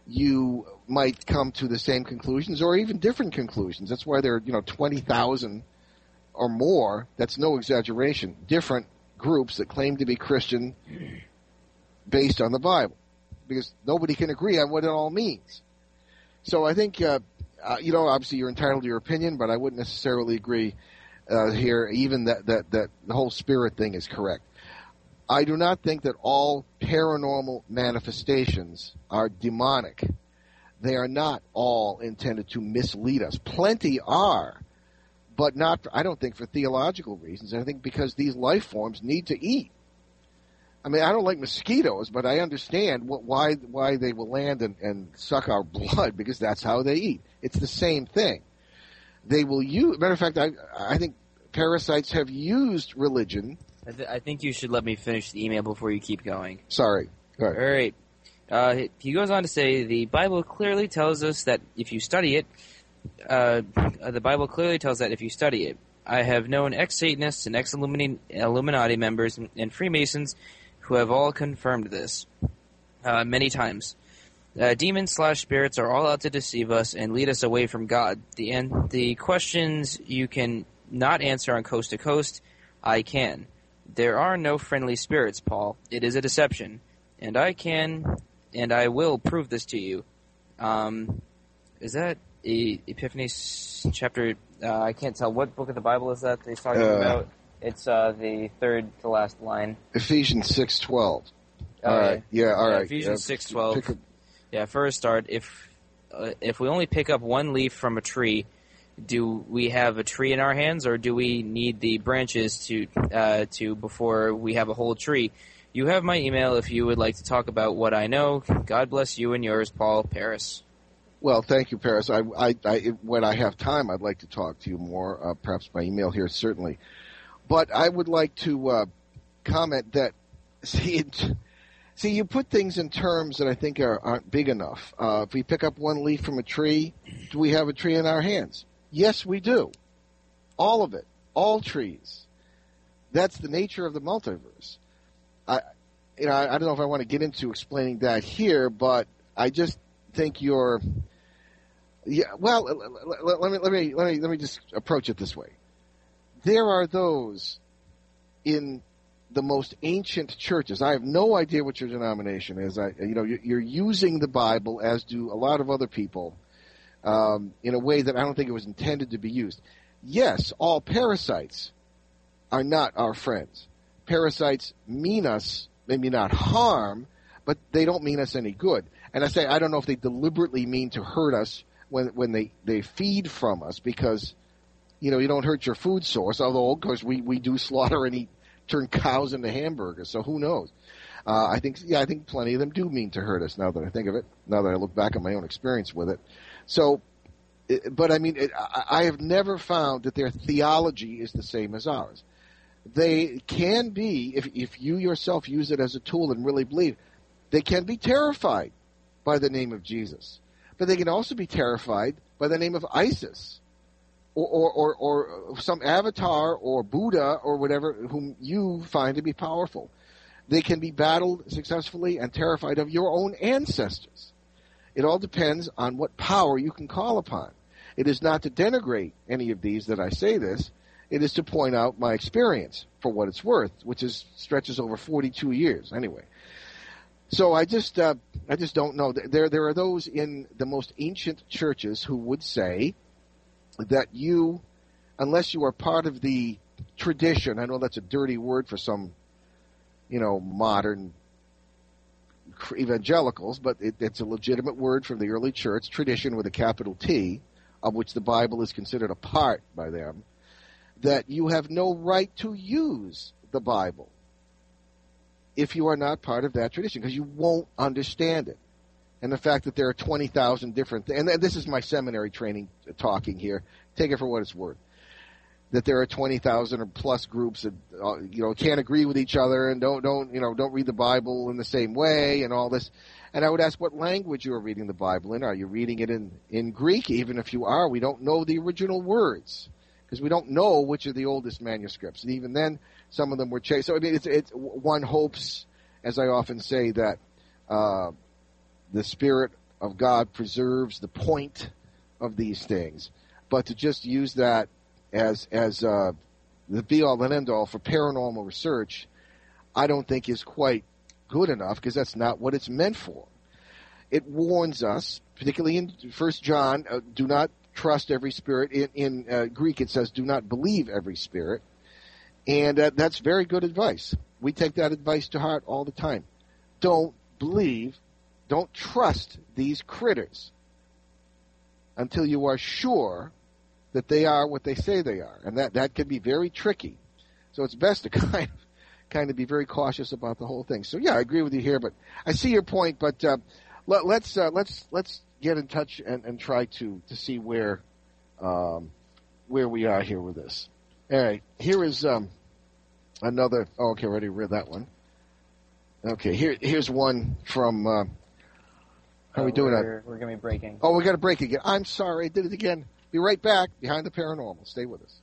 you might come to the same conclusions or even different conclusions. That's why there are, you know, 20,000 or more, that's no exaggeration, different groups that claim to be Christian based on the Bible. Because nobody can agree on what it all means. So I think, uh, uh, you know, obviously you're entitled to your opinion, but I wouldn't necessarily agree uh, here, even that, that, that the whole spirit thing is correct. I do not think that all paranormal manifestations are demonic. They are not all intended to mislead us. Plenty are, but not, I don't think for theological reasons. I think because these life forms need to eat. I mean, I don't like mosquitoes, but I understand what, why, why they will land and, and suck our blood because that's how they eat. It's the same thing. They will use, matter of fact, I, I think parasites have used religion I, th- I think you should let me finish the email before you keep going. Sorry. Go All right. Uh, he goes on to say the Bible clearly tells us that if you study it, uh, the Bible clearly tells that if you study it. I have known ex-Satanists and ex-Illuminati members and, Freemasons who have all confirmed this uh, many times. Uh, demons slash spirits are all out to deceive us and lead us away from God. The and the questions you can not answer on coast to coast, I can. There are no friendly spirits, Paul. It is a deception, and I can, and I will prove this to you. Um, is that e- Epiphany chapter? Uh, I can't tell what book of the Bible is that they're talking Uh, about. It's uh, the third to last line. Ephesians six twelve. Oh, all right. Yeah. All Yeah, right. Ephesians Uh, 6:12. a- Yeah, for a start, if uh, if we only pick up one leaf from a tree, do we have a tree in our hands, or do we need the branches to uh, to before we have a whole tree? You have my email if you would like to talk about what I know. God bless you and yours, Paul Paris. Well, thank you, Paris. I, I, I, when I have time, I'd like to talk to you more. Uh, perhaps by email here, certainly. But I would like to uh, comment that see, it, see, you put things in terms that I think are, aren't big enough. Uh, if we pick up one leaf from a tree, do we have a tree in our hands? Yes, we do. All of it, all trees. That's the nature of the multiverse. I, you know, I, I don't know if I want to get into explaining that here, but I just think you're. Yeah, well, let, me let me let me let me just approach it this way. There are those in the most ancient churches. I have no idea what your denomination is. I, you know, you're, you're using the Bible as do a lot of other people um, in a way that I don't think it was intended to be used. Yes, all parasites are not our friends. Parasites mean us, maybe not harm, but they don't mean us any good. And I say I don't know if they deliberately mean to hurt us when when they they feed from us because you know you don't hurt your food source. Although of course we we do slaughter and eat turn cows into hamburgers, so who knows? Uh, I think yeah, I think plenty of them do mean to hurt us. Now that I think of it, now that I look back on my own experience with it, so. But I mean, it, I, I have never found that their theology is the same as ours. They can be, if if you yourself use it as a tool and really believe, they can be terrified by the name of Jesus but they can also be terrified by the name of Isis or, or, or, or some avatar or Buddha or whatever whom you find to be powerful. They can be battled successfully and terrified of your own ancestors. It all depends on what power you can call upon. It is not to denigrate any of these that I say this. It is to point out my experience for what it's worth, which is stretches over 42 years anyway. So I just uh, I just don't know. There there are those in the most ancient churches who would say that you, unless you are part of the tradition, I know that's a dirty word for some, you know, modern evangelicals, but it, it's a legitimate word from the early church, tradition with a capital T, of which the Bible is considered a part by them, that you have no right to use the Bible if you are not part of that tradition because you won't understand it. And the fact that there are 20,000 different, and this is my seminary training talking here, take it for what it's worth. That there are 20,000 or plus groups that, uh, you know, can't agree with each other and don't, don't, you know, don't read the Bible in the same way and all this. And I would ask what language you are reading the Bible in. Are you reading it in, in Greek? Even if you are, we don't know the original words because we don't know which are the oldest manuscripts. And even then, some of them were changed. So I mean, it's, it's one hopes, as I often say, that uh, the Spirit of God preserves the point of these things. But to just use that as as uh, the be all and end all for paranormal research, I don't think is quite good enough because that's not what it's meant for. It warns us, particularly in First John, uh, do not trust every spirit. In, in uh, Greek, it says, "Do not believe every spirit," and uh, that's very good advice. We take that advice to heart all the time. Don't believe, don't trust these critters until you are sure that they are what they say they are, and that that can be very tricky. So it's best to kind of kind of be very cautious about the whole thing. So yeah, I agree with you here, but I see your point. But uh, let, let's uh, let's let's get in touch and, and try to to see where um, where we are here with this. All right, here is um, another. Oh, okay, already read that one. Okay, here here's one from. Uh, how are we doing we're. We're going to be breaking. Oh, we got to break again. I'm sorry, I did it again. Be right back behind the paranormal. Stay with us.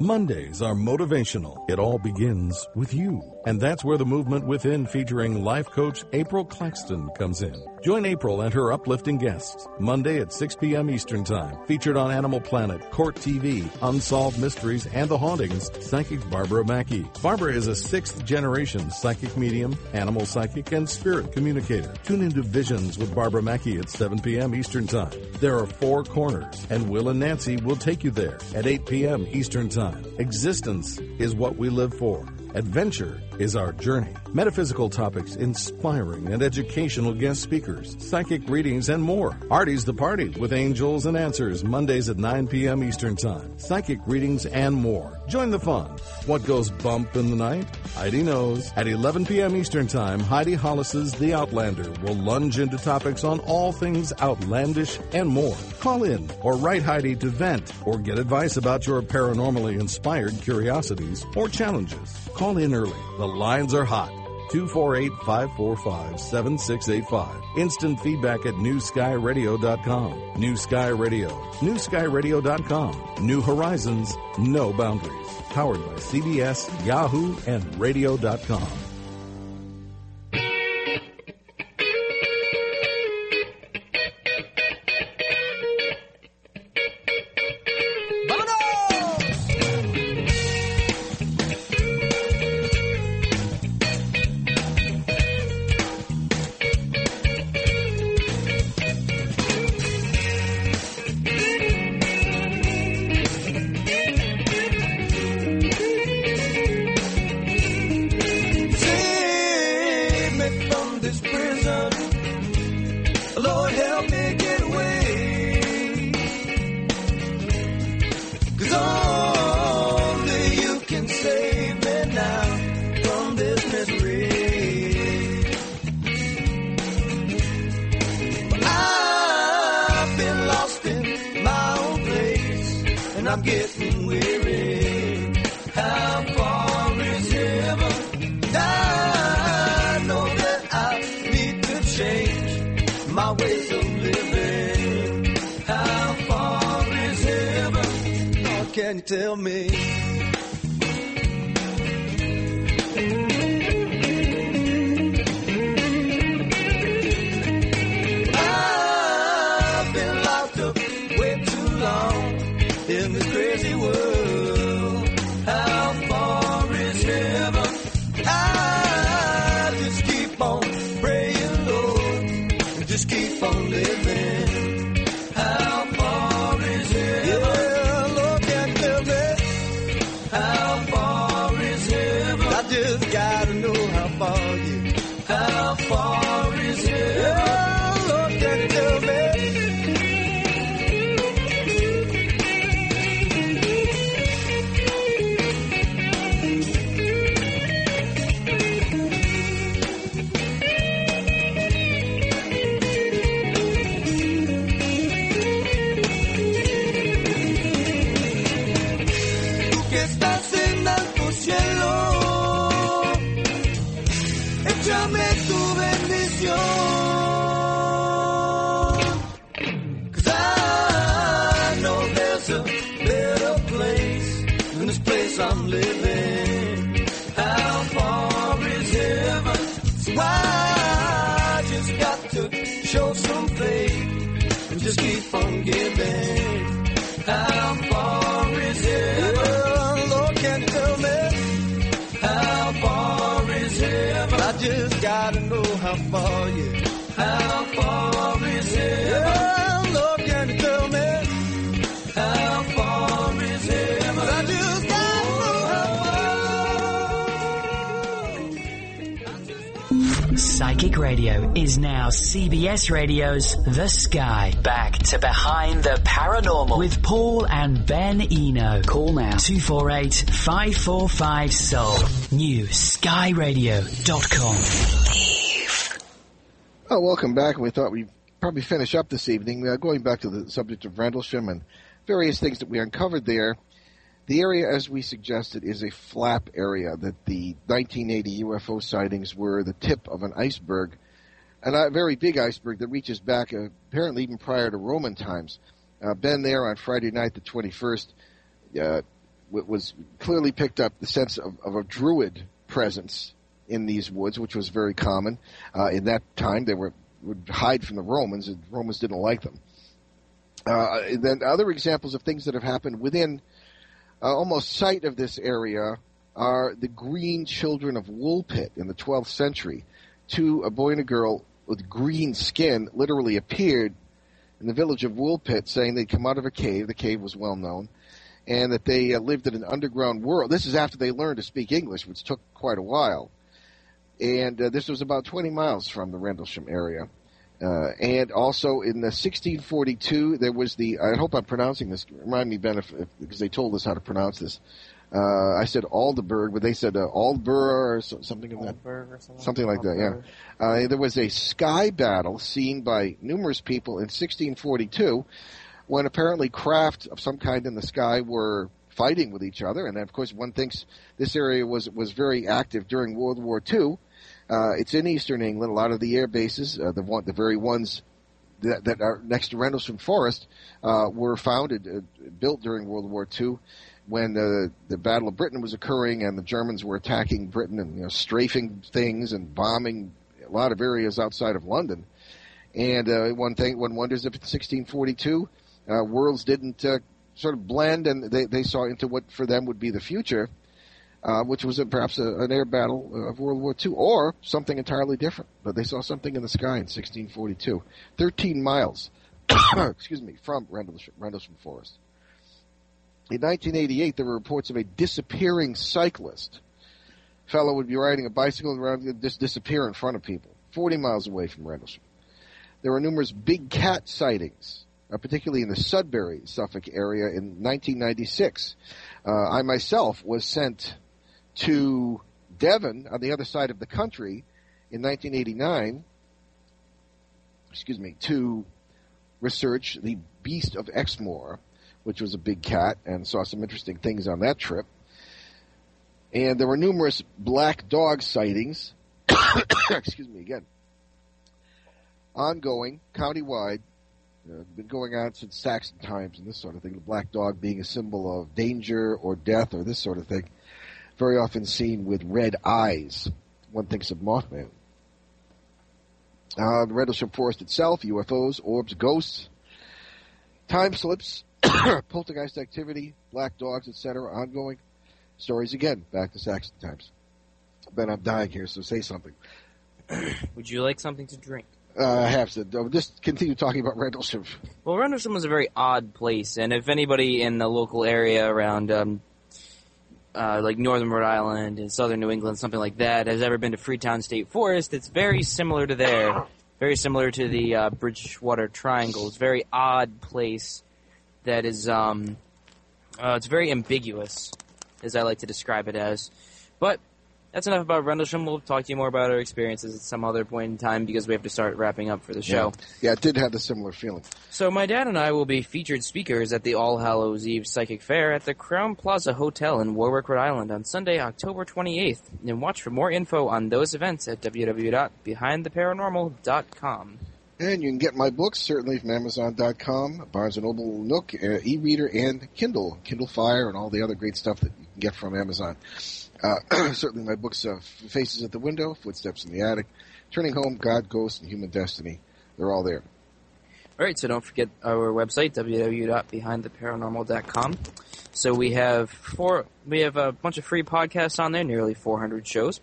Mondays are motivational. It all begins with you. And that's where the movement within featuring life coach April Claxton comes in. Join April and her uplifting guests Monday at 6 p.m. Eastern Time. Featured on Animal Planet, Court TV, Unsolved Mysteries, and The Hauntings, psychic Barbara Mackey. Barbara is a sixth generation psychic medium, animal psychic, and spirit communicator. Tune into Visions with Barbara Mackey at 7 p.m. Eastern Time. There are four corners, and Will and Nancy will take you there at 8 p.m. Eastern Time. Existence is what we live for. Adventure is our journey. Metaphysical topics, inspiring and educational guest speakers, psychic readings, and more. Artie's the Party with Angels and Answers, Mondays at 9 p.m. Eastern Time. Psychic readings and more. Join the fun. What goes bump in the night? Heidi knows. At 11 p.m. Eastern Time, Heidi Hollis's The Outlander will lunge into topics on all things outlandish and more. Call in or write Heidi to vent or get advice about your paranormally inspired curiosities or challenges. Call in early. The lines are hot. 248 545 7685. Instant feedback at newskyradio.com. New Sky Radio. Newskyradio.com. New horizons, no boundaries. Powered by CBS, Yahoo, and radio.com. Radio is now CBS Radio's The Sky. Back to Behind the Paranormal With Paul and Ben Eno. Call now 248 545 Soul. New skyradio.com. Oh, welcome back. We thought we'd probably finish up this evening. Uh, going back to the subject of Rendlesham and various things that we uncovered there. The area, as we suggested, is a flap area that the 1980 UFO sightings were the tip of an iceberg, and a very big iceberg that reaches back uh, apparently even prior to Roman times. Uh, been there on Friday night, the 21st. Uh, was clearly picked up the sense of, of a druid presence in these woods, which was very common uh, in that time. They were would hide from the Romans, and Romans didn't like them. Uh, then other examples of things that have happened within uh, almost sight of this area are the green children of Woolpit in the 12th century. Two, a boy and a girl with green skin, literally appeared in the village of Woolpit, saying they'd come out of a cave. The cave was well known, and that they uh, lived in an underground world. This is after they learned to speak English, which took quite a while. And uh, this was about 20 miles from the Rendlesham area. Uh, and also in the 1642, there was the, I hope I'm pronouncing this, remind me, Ben, if, if, because they told us how to pronounce this. Uh, I said Aldeburgh, but they said uh, Aldbur or so, something of that. Or something, Something like that, yeah. Uh, there was a sky battle seen by numerous people in 1642 when apparently craft of some kind in the sky were fighting with each other. And of course, one thinks this area was, was very active during World War II. Uh, it's in eastern England. A lot of the air bases, uh, the one, the very ones that, that are next to Rendlesham Forest, uh, were founded, uh, built during World War II when the the Battle of Britain was occurring and the Germans were attacking Britain and you know, strafing things and bombing a lot of areas outside of London. And uh, one thing, one wonders if in 1642 uh, worlds didn't uh, sort of blend and they, they saw into what for them would be the future, uh, which was a, perhaps a, an air battle of World War II or something entirely different. But they saw something in the sky in 1642, 13 miles, excuse me, from Rendlesham, Rendlesham Forest. In 1988, there were reports of a disappearing cyclist. Fellow would be riding a bicycle around and just disappear in front of people, 40 miles away from Rendlesham. There were numerous big cat sightings, uh, particularly in the Sudbury, Suffolk area in 1996. Uh, I myself was sent to Devon on the other side of the country in 1989, excuse me, to research the beast of Exmoor, which was a big cat, and saw some interesting things on that trip. And there were numerous black dog sightings, excuse me again, ongoing, countywide, uh, been going on since Saxon times and this sort of thing. The black dog being a symbol of danger or death or this sort of thing. Very often seen with red eyes. One thinks of Mothman. Uh, the Rendlesham Forest itself, UFOs, orbs, ghosts, time slips, poltergeist activity, black dogs, etc., ongoing. Stories again, back to Saxon times. Ben, I'm dying here, so say something. Would you like something to drink? Uh, I have to. Just continue talking about Rendlesham. Well, Rendlesham was a very odd place, and if anybody in the local area around, um, uh, like northern Rhode Island and southern New England, something like that, has ever been to Freetown State Forest, it's very similar to there. Very similar to the uh, Bridgewater Triangle. It's a very odd place that is, um, uh, it's very ambiguous, as I like to describe it as. But that's enough about Rendlesham. We'll talk to you more about our experiences at some other point in time because we have to start wrapping up for the show. Yeah, it did have a similar feeling. So my dad and I will be featured speakers at the All Hallows Eve Psychic Fair at the Crowne Plaza Hotel in Warwick, Rhode Island on Sunday, October 28th. And watch for more info on those events at www.behindtheparanormal.com. And you can get my books certainly from Amazon.com, Barnes and Noble, Nook, uh, e-reader, and Kindle, Kindle Fire, and all the other great stuff that you can get from Amazon. Uh, certainly my books, of Faces at the Window, Footsteps in the Attic, Turning Home, God, Ghost, and Human Destiny. They're all there. All right, so don't forget our website www.behindtheparanormal.com. So we have four, we have a bunch of free podcasts on there, nearly 400 shows,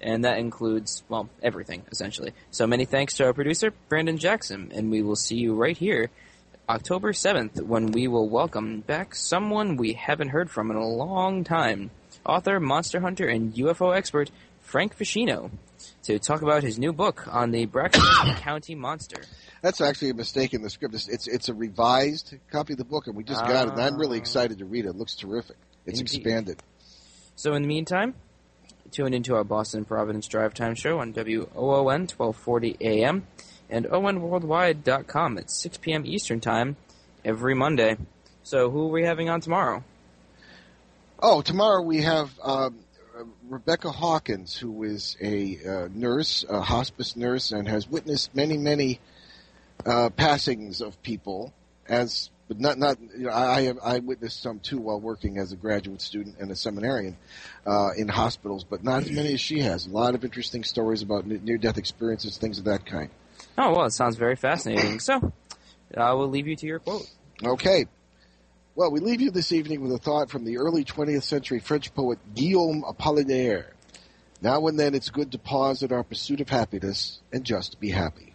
and that includes well everything essentially. So many thanks to our producer Brandon Jackson, and we will see you right here, October 7th, when we will welcome back someone we haven't heard from in a long time, author, monster hunter, and UFO expert Frank Feschino, to talk about his new book on the Braxton County Monster. That's actually a mistake in the script. It's, it's, it's a revised copy of the book, and we just got it, and I'm really ah. excited to read it. It looks terrific. It's Indeed. expanded. So in the meantime, tune into our Boston Providence Drive Time show on WOON 1240 AM and ONWorldwide.com at 6 p.m. Eastern Time every Monday. So who are we having on tomorrow? Oh, tomorrow we have um, Rebecca Hawkins, who is a uh, nurse, a hospice nurse, and has witnessed many, many uh, passings of people, as but not not you know I I witnessed some too while working as a graduate student and a seminarian uh, in hospitals, but not as many as she has. A lot of interesting stories about near death experiences, things of that kind. Oh well, it sounds very fascinating. So, I will leave you to your quote. Okay. Well, we leave you this evening with a thought from the early 20th century French poet Guillaume Apollinaire. Now and then it's good to pause in our pursuit of happiness and just be happy.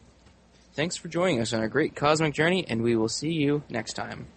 Thanks for joining us on our great cosmic journey, and we will see you next time.